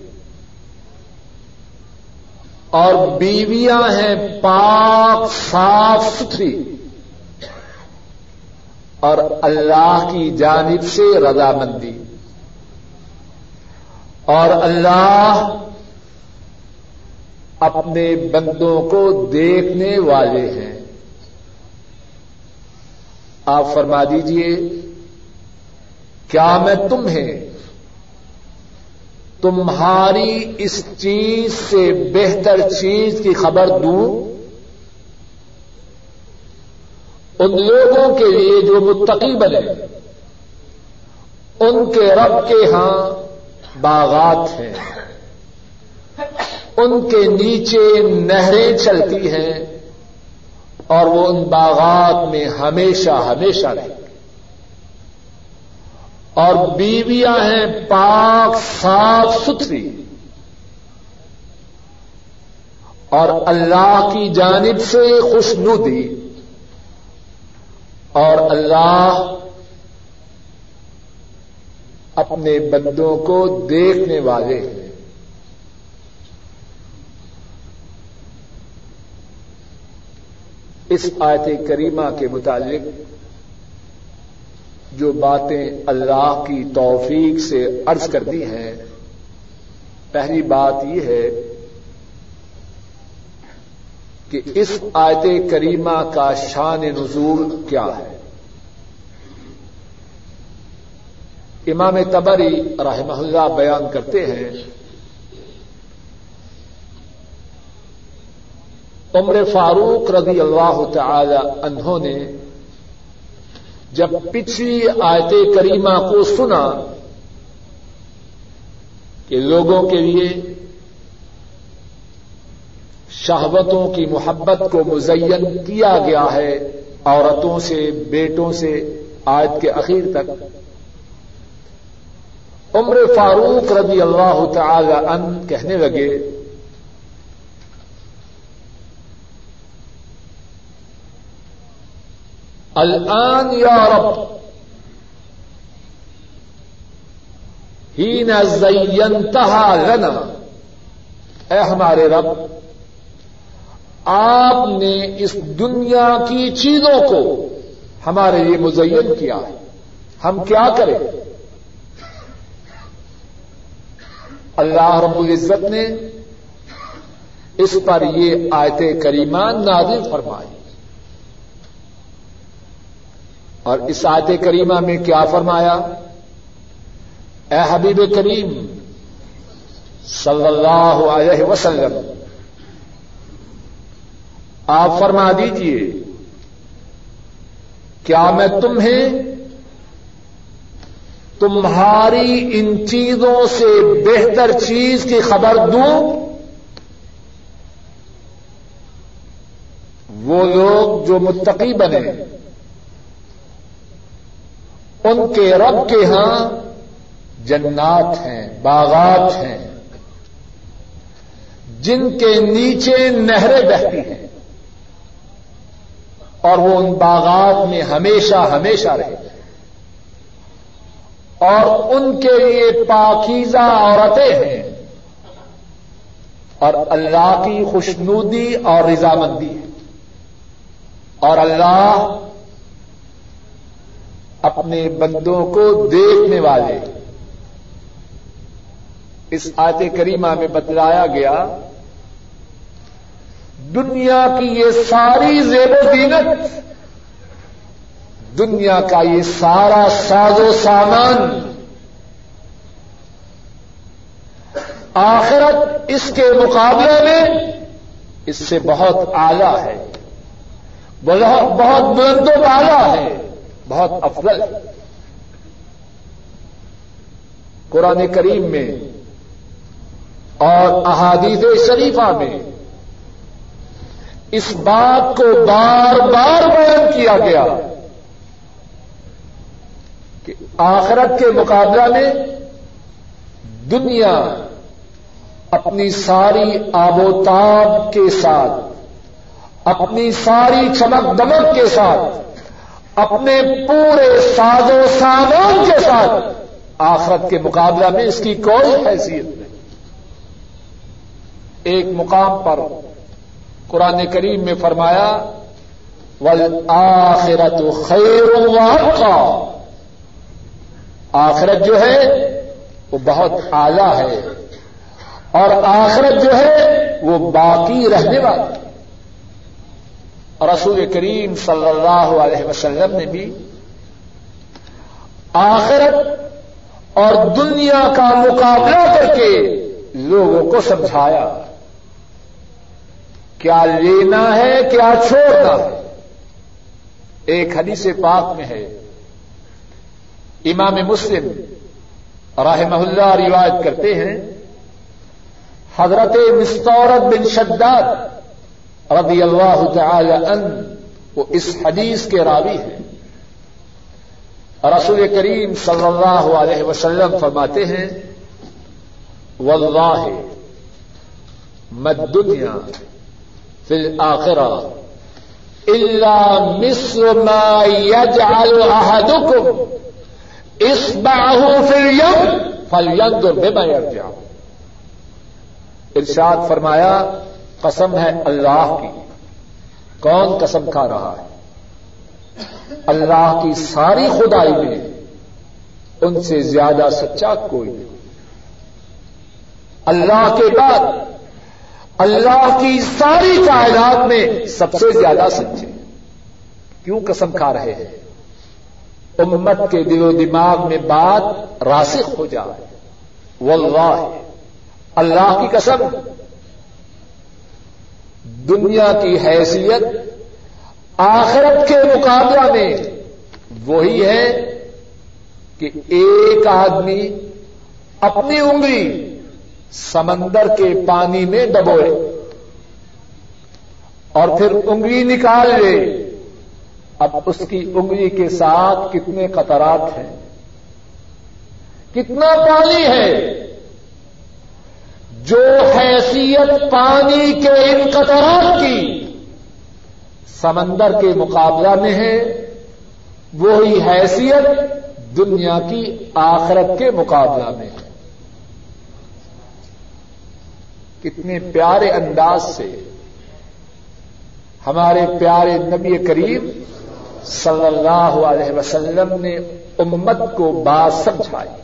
اور بیویاں ہیں پاک، صاف ستھری۔ اور اللہ کی جانب سے رضامندی۔ اور اللہ اپنے بندوں کو دیکھنے والے ہیں۔ آپ فرما دیجیے کیا میں تمہیں تمہاری اس چیز سے بہتر چیز کی خبر دوں؟ ان لوگوں کے لیے جو متقی بنے، ان کے رب کے ہاں باغات ہیں۔ ان کے نیچے نہریں چلتی ہیں اور وہ ان باغات میں ہمیشہ ہمیشہ رہیں۔ اور بیویاں ہیں پاک صاف ستھری۔ اور اللہ کی جانب سے خوشنودی۔ اور اللہ اپنے بندوں کو دیکھنے والے ہیں۔ اس آیت کریمہ کے متعلق جو باتیں اللہ کی توفیق سے عرض کر دی ہیں۔ پہلی بات یہ ہے کہ اس آیت کریمہ کا شان نزول کیا ہے۔ امام تبری رحمہ اللہ بیان کرتے ہیں، عمر فاروق رضی اللہ تعالی انہوں نے جب پچھلی آیت کریمہ کو سنا کہ لوگوں کے لیے شہوتوں کی محبت کو مزین کیا گیا ہے، عورتوں سے، بیٹوں سے آیت کے اخیر تک۔ عمر فاروق رضی اللہ تعالی ان کہنے لگے الان یا رب ہی نزینتہا لنا، اے ہمارے رب، آپ نے اس دنیا کی چیزوں کو ہمارے لیے مزین کیا ہے۔ ہم کیا کریں؟ اللہ رب العزت نے اس پر یہ آیت کریمان نازل فرمائی۔ اور اس آیت کریمہ میں کیا فرمایا؟ اے حبیب کریم، صلی اللہ علیہ وسلم، آپ فرما دیجیے، کیا میں تمہیں تمہاری ان چیزوں سے بہتر چیز کی خبر دوں؟ وہ لوگ جو متقی بنے ان کے رب کے ہاں جنات ہیں، باغات ہیں۔ جن کے نیچے نہریں بہتی ہیں۔ اور وہ ان باغات میں ہمیشہ ہمیشہ رہے۔ اور ان کے لیے پاکیزہ عورتیں ہیں۔ اور اللہ کی خوشنودی اور رضامندی ہے۔ اور اللہ اپنے بندوں کو دیکھنے والے۔ اس آیت کریمہ میں بتلایا گیا، دنیا کی یہ ساری زیب و زینت، دنیا کا یہ سارا ساز و سامان۔ آخرت اس کے مقابلے میں اس سے بہت اعلی ہے۔ بہت بلند و بالا ہے۔ بہت افضل قرآن کریم میں اور احادیث شریفہ میں اس بات کو بار بار بیان کیا گیا کہ آخرت کے مقابلہ میں دنیا اپنی ساری آب و تاب کے ساتھ، اپنی ساری چمک دمک کے ساتھ اپنے پورے ساز و سامان کے ساتھ آخرت کے مقابلہ میں اس کی کوئی حیثیت نہیں۔ ایک مقام پر قرآن کریم میں فرمایا آخرت خیر کا آخرت جو ہے، وہ بہت اعلی ہے۔ اور آخرت جو ہے، وہ باقی رہنے والی رسول کریم صلی اللہ علیہ وسلم نے بھی آخرت اور دنیا کا مقابلہ کر کے لوگوں کو سمجھایا۔ کیا لینا ہے، کیا چھوڑنا ہے۔ ایک حدیث پاک میں ہے۔ امام مسلم رحمہ اللہ روایت کرتے ہیں، حضرت مستورت بن شداد رضی اللہ تعالی ان وہ اس حدیث کے راوی ہیں۔ رسول کریم صلی اللہ علیہ وسلم فرماتے ہیں، واللہ مد دنیا فی الآخرہ الا مصر ما يجعل احدكم اس باہو فل یم فل ید ارشاد فرمایا قسم ہے اللہ کی۔ کون قسم کھا رہا ہے؟ اللہ کی ساری خدائی میں ان سے زیادہ سچا کوئی نہیں۔ اللہ کے بعد اللہ کی ساری کائنات میں سب سے زیادہ سچے۔ کیوں قسم کھا رہے ہیں؟ امت کے دل و دماغ میں بات راسخ ہو جائے۔ واللہ، اللہ کی قسم۔ دنیا کی حیثیت، آخرت کے مقابلہ میں وہی ہے کہ ایک آدمی اپنی انگلی سمندر کے پانی میں ڈبوئے اور پھر انگلی نکال لے۔ اب اس کی انگلی کے ساتھ کتنے قطرات ہیں؟ کتنا پانی ہے؟ جو حیثیت پانی کے ان قطرات کی سمندر کے مقابلہ میں ہے، وہی حیثیت دنیا کی آخرت کے مقابلہ میں ہے۔ کتنے پیارے انداز سے ہمارے پیارے نبی کریم صلی اللہ علیہ وسلم نے امت کو بات سمجھائی۔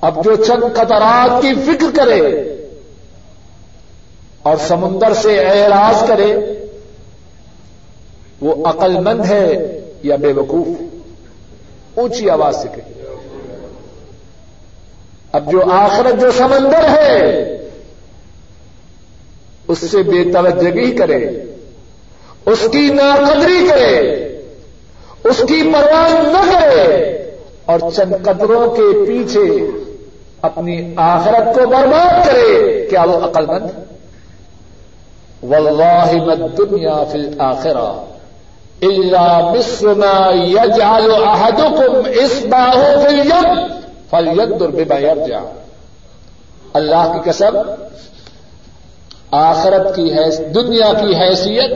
اب جو چند قطرات کی فکر کرے اور سمندر سے اعراض کرے، وہ عقل مند ہے یا بے وقوف؟ اونچی آواز سے کہے۔ اب جو آخرت جو سمندر ہے، اس سے بے توجگی کرے، اس کی ناقدری کرے، اس کی پرواہ نہ کرے اور چند قدروں کے پیچھے اپنی آخرت کو برباد کرے۔ کیا وہ عقل مند واللہ مد دنیا فی الآخرہ الا مصر ما يجعل احدكم اصبعه في اليد فلينظر بما يرجع اللہ کی قسم، آخرت کی حیث، دنیا کی حیثیت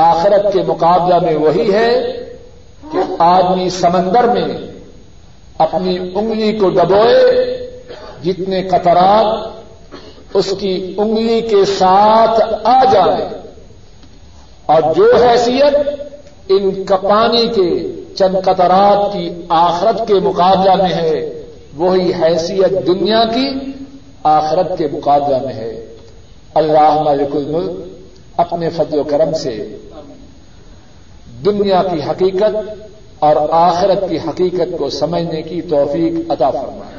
آخرت کے مقابلہ میں وہی ہے کہ آدمی سمندر میں اپنی انگلی کو دبوئے، جتنے قطرات اس کی انگلی کے ساتھ آ جائے اور جو حیثیت ان کپانی کے چند قطرات کی آخرت کے مقابلہ میں ہے، وہی حیثیت دنیا کی آخرت کے مقابلہ میں ہے۔ اللہ مالک الملک، اپنے فضل و کرم سے۔ دنیا کی حقیقت اور آخرت کی حقیقت کو سمجھنے کی توفیق عطا فرمائے۔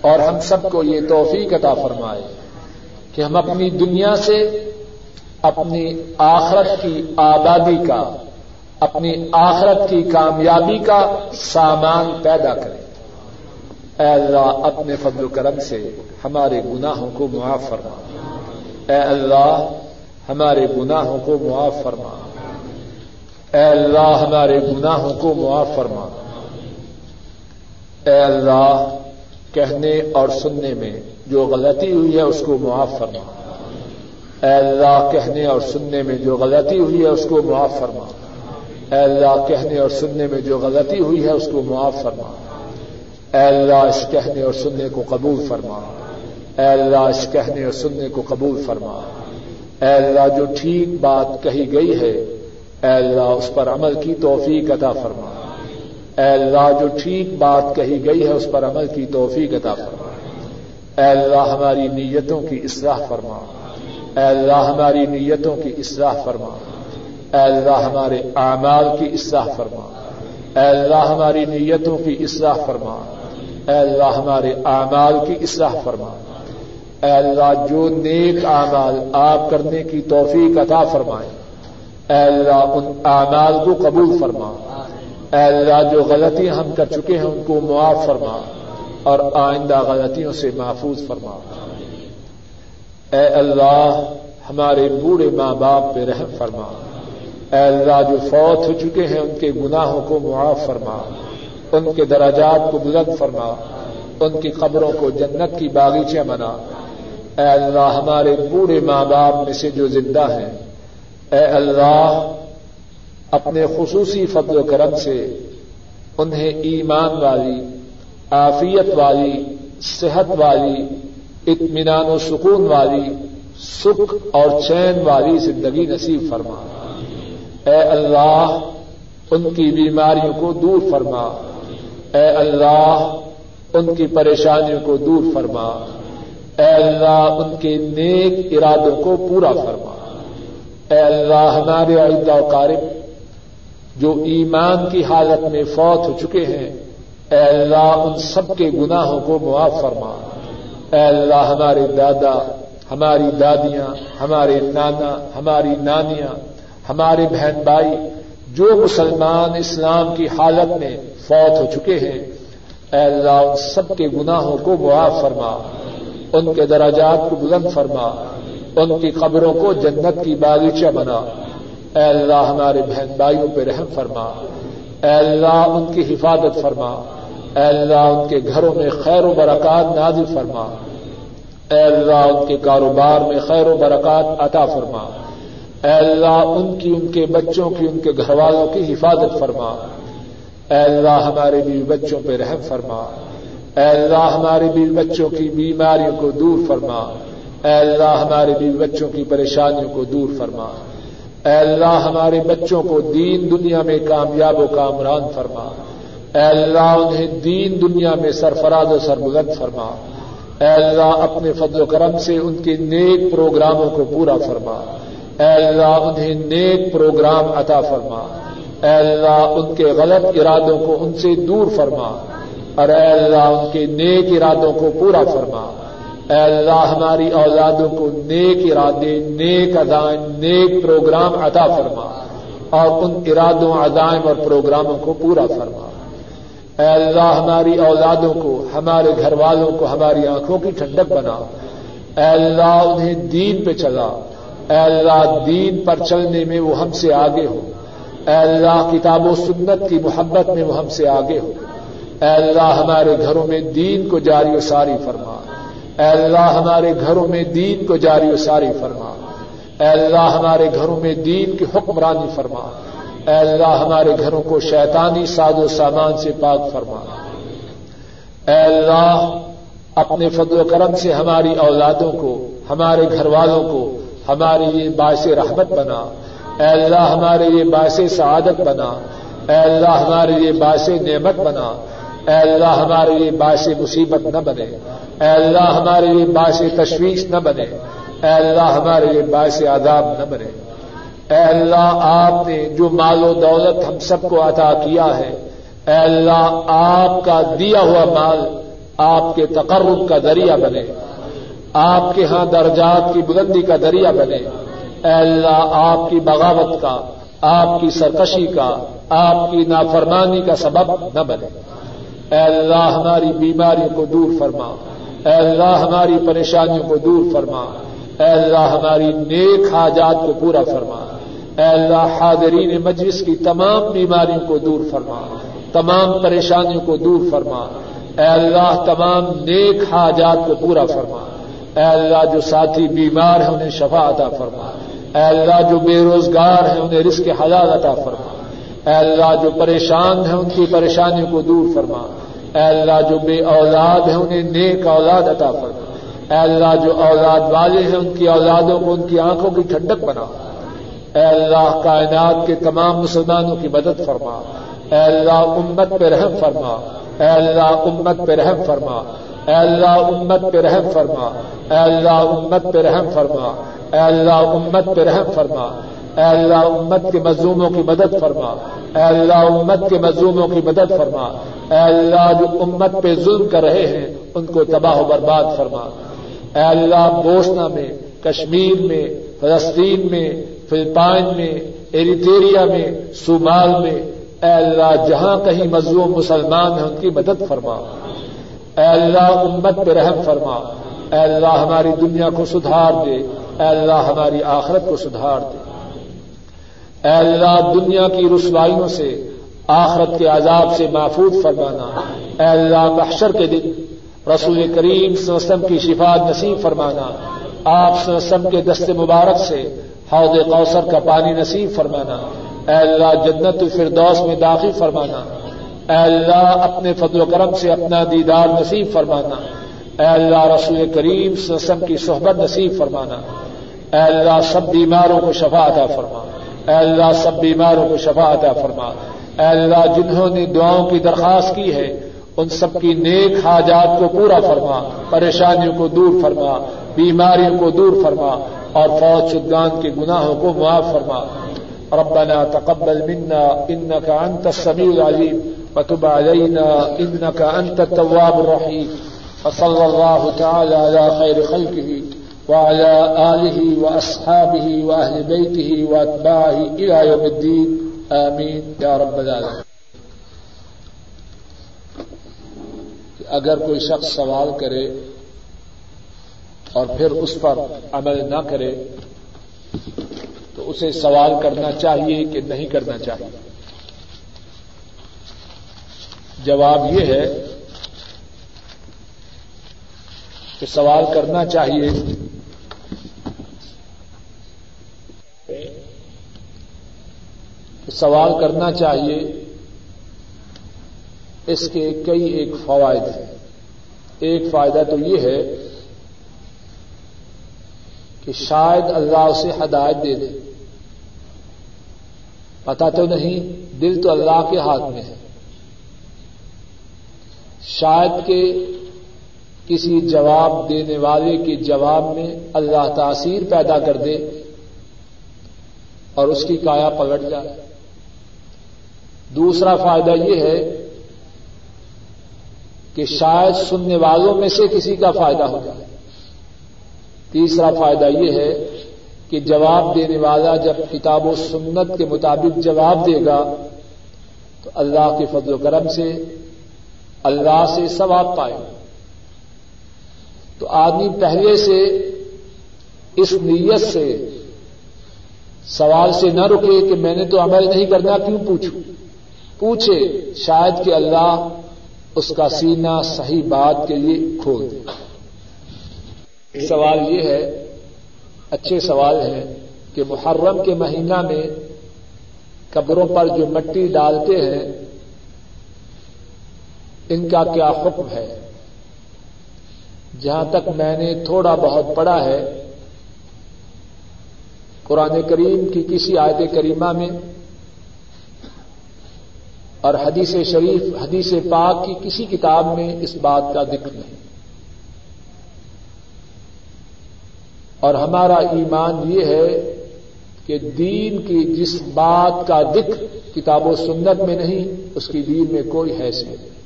اور ہم سب کو یہ توفیق عطا فرمائے کہ ہم اپنی دنیا سے اپنی آخرت کی آبادی کا، اپنی آخرت کی کامیابی کا سامان پیدا کریں۔ اے اللہ، اپنے فضل و کرم سے ہمارے گناہوں کو معاف فرما۔ اے اللہ، ہمارے گناہوں کو معاف فرما۔ اے اللہ ہمارے گناہوں کو معاف فرما۔ اے اللہ کہنے اور سننے میں جو غلطی ہوئی ہے اس کو معاف فرما۔ اے اللہ کہنے اور سننے میں جو غلطی ہوئی ہے اس کو معاف فرما۔ اے اللہ کہنے اور سننے میں جو غلطی ہوئی ہے اس کو معاف فرما۔ اے اللہ اس کہنے اور سننے کو قبول فرما۔ اے اللہ اس کہنے اور سننے کو قبول فرما۔ اے اللہ جو ٹھیک بات کہی گئی ہے اے اللہ، اس پر عمل کی توفیق عطا فرما۔ اے اللہ، جو ٹھیک بات کہی گئی ہے، اس پر عمل کی توفیق عطا فرما۔ اے اللہ، ہماری نیتوں کی اصلاح فرما۔ اے اللہ، ہماری نیتوں کی اصلاح فرما۔ اے اللہ، ہمارے اعمال کی اصلاح فرما۔ اے اللہ، ہماری نیتوں کی اصلاح فرما۔ اے اللہ، ہمارے اعمال کی اصلاح فرما۔ اے اللہ، جو نیک اعمال آپ کرنے کی توفیق عطا فرمائے۔ اے اللہ، ان اعمال کو قبول فرما۔ اے اللہ، جو غلطیاں ہم کر چکے ہیں، ان کو معاف فرما اور آئندہ غلطیوں سے محفوظ فرما۔ اے اللہ، ہمارے بوڑھے ماں باپ پہ رحم فرما۔ اے اللہ، جو فوت ہو چکے ہیں، ان کے گناہوں کو معاف فرما۔ ان کے دراجات کو بلند فرما۔ ان کی قبروں کو جنت کی باغیچے بنا۔ اے اللہ، ہمارے بوڑھے ماں باپ میں سے جو زندہ ہیں اے اللہ، اپنے خصوصی فضل و کرم سے انہیں ایمان والی آفیت والی، صحت والی، اطمینان و سکون والی، سکھ اور چین والی زندگی نصیب فرما۔ اے اللہ، ان کی بیماریوں کو دور فرما۔ اے اللہ، ان کی پریشانیوں کو دور فرما۔ اے اللہ، ان کے نیک ارادوں کو پورا فرما۔ اے اللہ، ہمارے عیدہ قارب جو ایمان کی حالت میں فوت ہو چکے ہیں، اے اللہ، ان سب کے گناہوں کو معاف فرما۔ اے اللہ، ہمارے دادا، ہماری دادیاں، ہمارے نانا، ہماری نانیاں، ہمارے بہن بھائی، جو مسلمان اسلام کی حالت میں فوت ہو چکے ہیں، اے اللہ، ان سب کے گناہوں کو معاف فرما۔ ان کے دراجات کو بلند فرما۔ ان کی قبروں کو جنت کی باغیچہ بنا۔ اے اللہ، ہمارے بہن بھائیوں پہ رحم فرما۔ اے اللہ، ان کی حفاظت فرما۔ اے اللہ، ان کے گھروں میں خیر و برکات نازل فرما۔ اے اللہ، ان کے کاروبار میں خیر و برکات عطا فرما۔ اے اللہ، ان کی، ان کے بچوں کی، ان کے گھر والوں کی حفاظت فرما۔ اے اللہ، ہمارے بیوی بچوں پہ رحم فرما۔ اے اللہ، ہمارے بیوی بچوں کی بیماریوں کو دور فرما۔ اے اللہ ہمارے بیوی بچوں کی پریشانیوں کو دور فرما۔ اے اللہ ہمارے بچوں کو دین دنیا میں کامیاب و کامران فرما۔ اے اللہ انہیں دین دنیا میں سرفراز و سربلند فرما۔ اے اللہ اپنے فضل و کرم سے ان کے نیک پروگراموں کو پورا فرما۔ اے اللہ انہیں نیک پروگرام عطا فرما۔ اے اللہ ان کے غلط ارادوں کو ان سے دور فرما۔ اور اے اللہ ان کے نیک ارادوں کو پورا فرما۔ اے اللہ، ہماری اولادوں کو نیک ارادے، نیک ادائیں نیک پروگرام عطا فرما اور ان ارادوں ادائم اور پروگراموں کو پورا فرما۔ اے اللہ، ہماری اولادوں کو، ہمارے گھر والوں کو، ہماری آنکھوں کی ٹھنڈک بنا۔ اے اللہ، انہیں دین پہ چلا۔ اے اللہ، دین پر چلنے میں وہ ہم سے آگے ہو۔ اے اللہ، کتاب و سنت کی محبت میں وہ ہم سے آگے ہو۔ اے اللہ، ہمارے گھروں میں دین کو جاری و ساری فرما۔ اے اللہ ہمارے گھروں میں دین کو جاری و ساری فرما۔ اے اللہ ہمارے گھروں میں دین کی حکمرانی فرما۔ اے اللہ ہمارے گھروں کو شیطانی ساز و سامان سے پاک فرما۔ اے اللہ اپنے فضل و کرم سے ہماری اولادوں کو، ہمارے گھر والوں کو ہمارے یہ باعث رحمت بنا۔ اے اللہ ہمارے یہ باعث سعادت بنا۔ اے اللہ ہمارے یہ باعث نعمت بنا۔ اے اللہ ہمارے یہ باعث مصیبت نہ بنے۔ اے اللہ ہمارے یہ باعث تشویش نہ بنے۔ اے اللہ ہمارے یہ باعث عذاب نہ بنے۔ اے اللہ آپ نے جو مال و دولت ہم سب کو عطا کیا ہے، اے اللہ آپ کا دیا ہوا مال آپ کے تقرب کا ذریعہ بنے۔ آپ کے ہاں درجات کی بلندی کا دریا بنے۔ اے اللہ آپ کی بغاوت کا، آپ کی سرکشی کا، آپ کی نافرمانی کا سبب نہ بنے۔ اے اللہ ہماری بیماریوں کو دور فرما۔ اے اللہ ہماری پریشانیوں کو دور فرما۔ اے اللہ ہماری نیک حاجات کو پورا فرما۔ اے اللہ حاضرین مجلس کی تمام بیماریوں کو دور فرما۔ تمام پریشانیوں کو دور فرما۔ اے اللہ تمام نیک حاجات کو پورا فرما۔ اے اللہ جو ساتھی بیمار ہیں انہیں شفا عطا فرما۔ اے اللہ جو بے روزگار ہیں انہیں رزق حلال عطا فرما۔ اے اللہ جو پریشان ہیں ان کی پریشانیوں کو دور فرما۔ اے اللہ جو بے اولاد ہیں انہیں نیک اولاد عطا فرما۔ اے اللہ جو اولاد والے ہیں ان کی اولادوں کو ان کی آنکھوں کی ٹھنڈک بنا۔ اے اللہ کائنات کے تمام مسلمانوں کی مدد فرما۔ اے اللہ امت پہ رحم فرما۔ اے اللہ امت پہ رحم فرما۔ اے اللہ امت پہ رحم فرما۔ اے اللہ امت پہ رحم فرما۔ اے اللہ امت پہ رحم فرما۔ اے اللہ امت کے مظلوموں کی مدد فرما۔ اے اللہ امت کے مظلوموں کی مدد فرما۔ اے اللہ جو امت پہ ظلم کر رہے ہیں، ان کو تباہ و برباد فرما۔ اے اللہ بوسنا میں، کشمیر میں، فلسطین میں، فلپائن میں، ایریٹیریا میں، صومال میں، اے اللہ جہاں کہیں مظلوم مسلمان ہیں، ان کی مدد فرما۔ اے اللہ امت پہ رحم فرما۔ اے اللہ ہماری دنیا کو سدھار دے۔ اے اللہ ہماری آخرت کو سدھار دے۔ اے اللہ، دنیا کی رسوائیوں سے، آخرت کے عذاب سے محفوظ فرمانا۔ اے اللہ، محشر کے دن، رسول کریم سسم کی شفات نصیب فرمانا۔ آپ سسم کے دست مبارک سے حوض کوثر کا پانی نصیب فرمانا۔ اے اللہ، جنت الفردوس میں داخل فرمانا۔ اے اللہ، اپنے فضل و کرم سے اپنا دیدار نصیب فرمانا۔ اے اللہ، رسول کریم سسم کی صحبت نصیب فرمانا۔ اے اللہ، سب بیماروں کو شفا عطا فرما۔ اے اللہ سب بیماروں کو شفا عطا فرما۔ اے اللہ جنہوں نے دعاؤں کی درخواست کی ہے، ان سب کی نیک حاجات کو پورا فرما، پریشانیوں کو دور فرما، بیماریوں کو دور فرما، اور فوج شدگان کے گناہوں کو معاف فرما۔ ربنا تقبل منا انك انت السميع العليم وتب علينا إنك أنت التواب الرحيم فصلى الله تعالى على خير خلقه وعلى آله وأصحابه وأهل بيته وأتباعه إلى يوم الدين. آمين. يا رب العالمين. اگر کوئی شخص سوال کرے اور پھر اس پر عمل نہ کرے تو اسے سوال کرنا چاہیے کہ نہیں کرنا چاہیے؟ جواب یہ ہے کہ سوال کرنا چاہیے سوال کرنا چاہیے۔ اس کے کئی ایک فوائد ہیں۔ ایک فائدہ تو یہ ہے کہ شاید اللہ اسے ہدایت دے دے۔ پتا تو نہیں، دل تو اللہ کے ہاتھ میں ہے۔ شاید کہ کسی جواب دینے والے کے جواب میں اللہ تاثیر پیدا کر دے اور اس کی کایا پلٹ جائے۔ دوسرا فائدہ یہ ہے کہ شاید سننے والوں میں سے کسی کا فائدہ ہو جائے۔ تیسرا فائدہ یہ ہے کہ جواب دینے والا جب کتاب و سنت کے مطابق جواب دے گا، تو اللہ کے فضل و کرم سے، اللہ سے ثواب پائے تو آدمی پہلے سے اس نیت سے سوال سے نہ رکے کہ میں نے تو عمل نہیں کرنا، کیوں پوچھوں؟ پوچھے، شاید کہ اللہ اس کا سینہ صحیح بات کے لیے کھول دے۔ سوال یہ ہے، اچھے سوال ہے کہ محرم کے مہینہ میں قبروں پر جو مٹی ڈالتے ہیں، ان کا کیا حکم ہے؟ جہاں تک میں نے تھوڑا بہت پڑھا ہے، قرآن کریم کی کسی آیت کریمہ میں اور حدیث شریف، حدیث پاک کی کسی کتاب میں اس بات کا ذکر نہیں۔ اور ہمارا ایمان یہ ہے کہ دین کی جس بات کا ذکر کتاب و سنت میں نہیں، اس کی دین میں کوئی حیثیت نہیں۔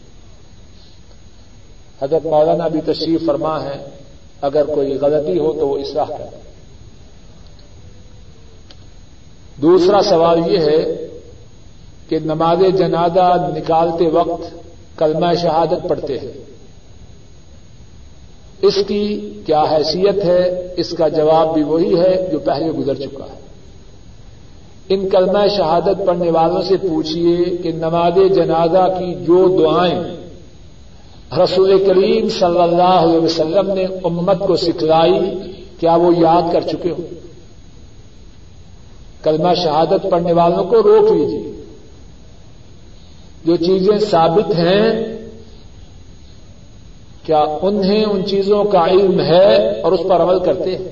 حضرت مولانا بھی تشریف فرما ہے اگر کوئی غلطی ہو تو وہ اصلاح کرے دوسرا سوال یہ ہے کہ نماز جنازہ نکالتے وقت کلمہ شہادت پڑھتے ہیں۔ اس کی کیا حیثیت ہے؟ اس کا جواب بھی وہی ہے جو پہلے گزر چکا ہے۔ ان کلمہ شہادت پڑھنے والوں سے پوچھیے کہ نماز جنازہ کی جو دعائیں رسول کریم صلی اللہ علیہ وسلم نے امت کو سکھلائی، کیا وہ یاد کر چکے ہو کلمہ شہادت پڑھنے والوں کو روک لیجیے جو چیزیں ثابت ہیں، کیا انہیں ان چیزوں کا علم ہے اور اس پر عمل کرتے ہیں؟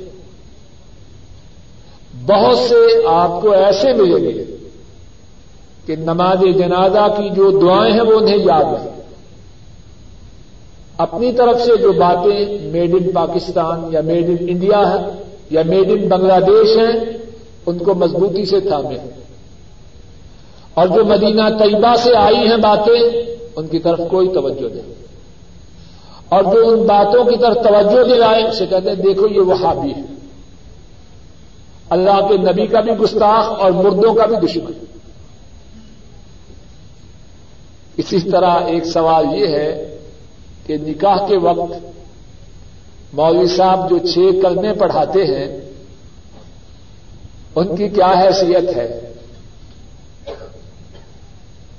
بہت سے آپ کو ایسے ملیں گے کہ نماز جنازہ کی جو دعائیں ہیں وہ انہیں یاد نہیں اپنی طرف سے جو باتیں میڈ ان پاکستان یا میڈ ان انڈیا ہے یا میڈ ان بنگلہ دیش ہیں، ان کو مضبوطی سے تھامے اور جو مدینہ طیبہ سے آئی ہیں باتیں، ان کی طرف کوئی توجہ نہیں۔ اور جو ان باتوں کی طرف توجہ دلائے اسے کہتے ہیں، دیکھو یہ وہابی ہے اللہ کے نبی کا بھی گستاخ اور مردوں کا بھی دشمن۔ اسی طرح ایک سوال یہ ہے کہ نکاح کے وقت مولوی صاحب جو چھ کلمے پڑھاتے ہیں، ان کی کیا حیثیت ہے؟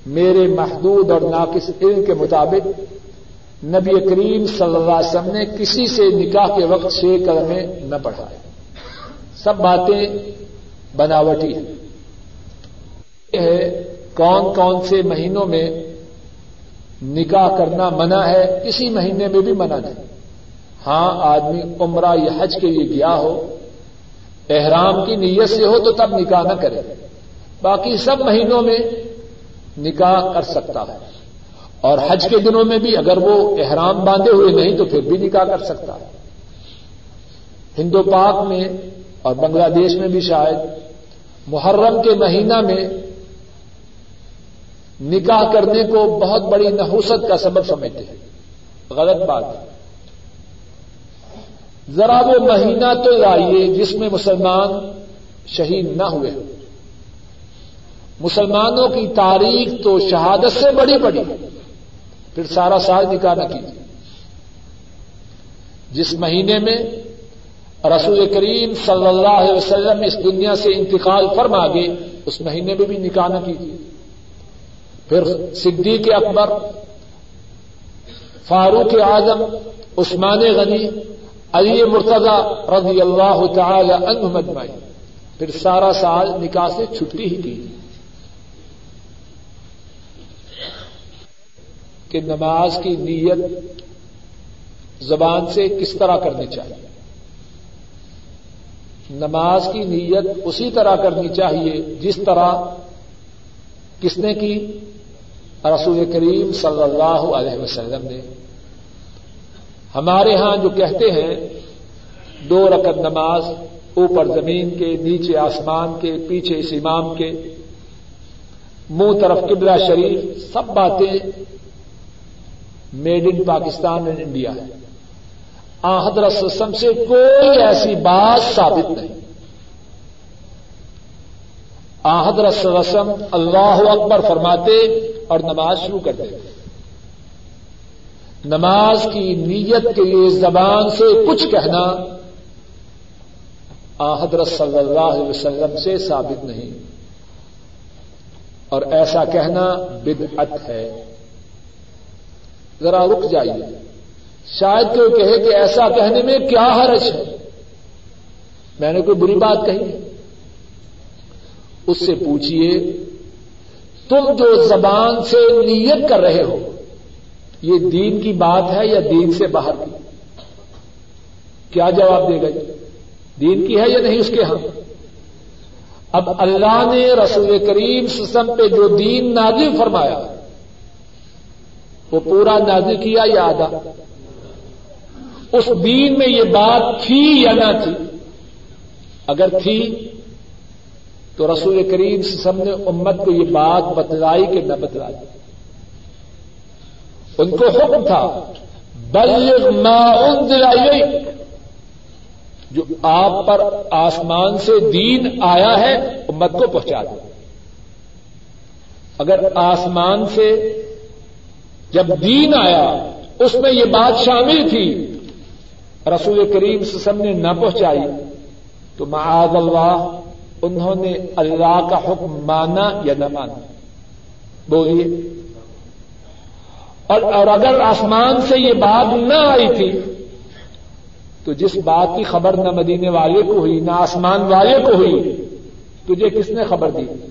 میرے محدود اور ناقص علم کے مطابق نبی کریم صلی اللہ علیہ وسلم نے کسی سے نکاح کے وقت چھ کلمے نہ پڑھائے۔ سب باتیں بناوٹی ہیں۔ یہ ہے کون کون سے مہینوں میں نکاح کرنا منع ہے کسی مہینے میں بھی منع نہیں۔ ہاں آدمی عمرہ یا حج کے لیے گیا ہو، احرام کی نیت سے ہو تو تب نکاح نہ کرے۔ باقی سب مہینوں میں نکاح کر سکتا ہے اور حج کے دنوں میں بھی اگر وہ احرام باندھے ہوئے نہیں تو پھر بھی نکاح کر سکتا ہے۔ ہندو پاک میں اور بنگلہ دیش میں بھی شاید محرم کے مہینہ میں نکاح کرنے کو بہت بڑی نحوست کا سبب سمجھتے ہیں۔ غلط بات ہے۔ ذرا وہ مہینہ تو لائیے جس میں مسلمان شہید نہ ہوئے۔ ہوں مسلمانوں کی تاریخ تو شہادت سے بڑی بڑی۔ پھر سارا سال نکاح نہ کیجیے۔ جس مہینے میں رسول کریم صلی اللہ علیہ وسلم اس دنیا سے انتقال فرما گئے اس مہینے میں بھی نکاح نہ کیجیے۔ پھر صدیق اکبر، فاروق اعظم، عثمان غنی، علی مرتضی رضی اللہ تعالی عنہ مجمعین پھر سارا سال نکاح سے چھٹی ہی کی کہ نماز کی نیت زبان سے کس طرح کرنی چاہیے؟ نماز کی نیت اسی طرح کرنی چاہیے جس طرح کس نے کی؟ رسول کریم صلی اللہ علیہ وسلم نے۔ ہمارے ہاں جو کہتے ہیں، دو رکت نماز، اوپر زمین کے، نیچے آسمان کے، پیچھے اس امام کے، منہ طرف قبلہ شریف، سب باتیں made in Pakistan and India ہے۔ حضرت سسم سے کوئی ایسی بات ثابت نہیں۔ آ، حضرت رسم اللہ اکبر فرماتے اور نماز شروع کر دیتے نماز کی نیت کے لیے زبان سے کچھ کہنا آ، حضرت صلی اللہ علیہ وسلم سے ثابت نہیں۔ اور ایسا کہنا بدعت ہے۔ ذرا رک جائیے۔ شاید کوئی کہے کہ ایسا کہنے میں کیا حرج ہے۔ میں نے کوئی بری بات کہی اس سے پوچھیے تم جو زبان سے نیت کر رہے ہو، یہ دین کی بات ہے یا دین سے باہر کی؟ کیا جواب دے گا دین کی ہے یا نہیں اس کے ہاں؟ اب اللہ نے رسول کریم سسم پہ جو دین نازل فرمایا وہ پورا نازل کیا یا آدھا؟ اس دین میں یہ بات تھی یا نہ تھی؟ اگر تھی، تو رسول کریم سم نے امت کو یہ بات بتلائی کہ نہ بتلائی۔ ان کو حکم تھا بل ما انزل جو آپ پر آسمان سے دین آیا ہے، امت کو پہنچا دیں اگر آسمان سے جب دین آیا، اس میں یہ بات شامل تھی۔ رسول کریم سسم نے نہ پہنچائی۔ تو معاذ اللہ، انہوں نے اللہ کا حکم مانا یا نہ مانا؟ بولیے۔ اور اور اگر آسمان سے یہ بات نہ آئی تھی، تو جس بات کی خبر نہ مدینے والے کو ہوئی، نہ آسمان والے کو ہوئی، تجھے کس نے خبر دی؟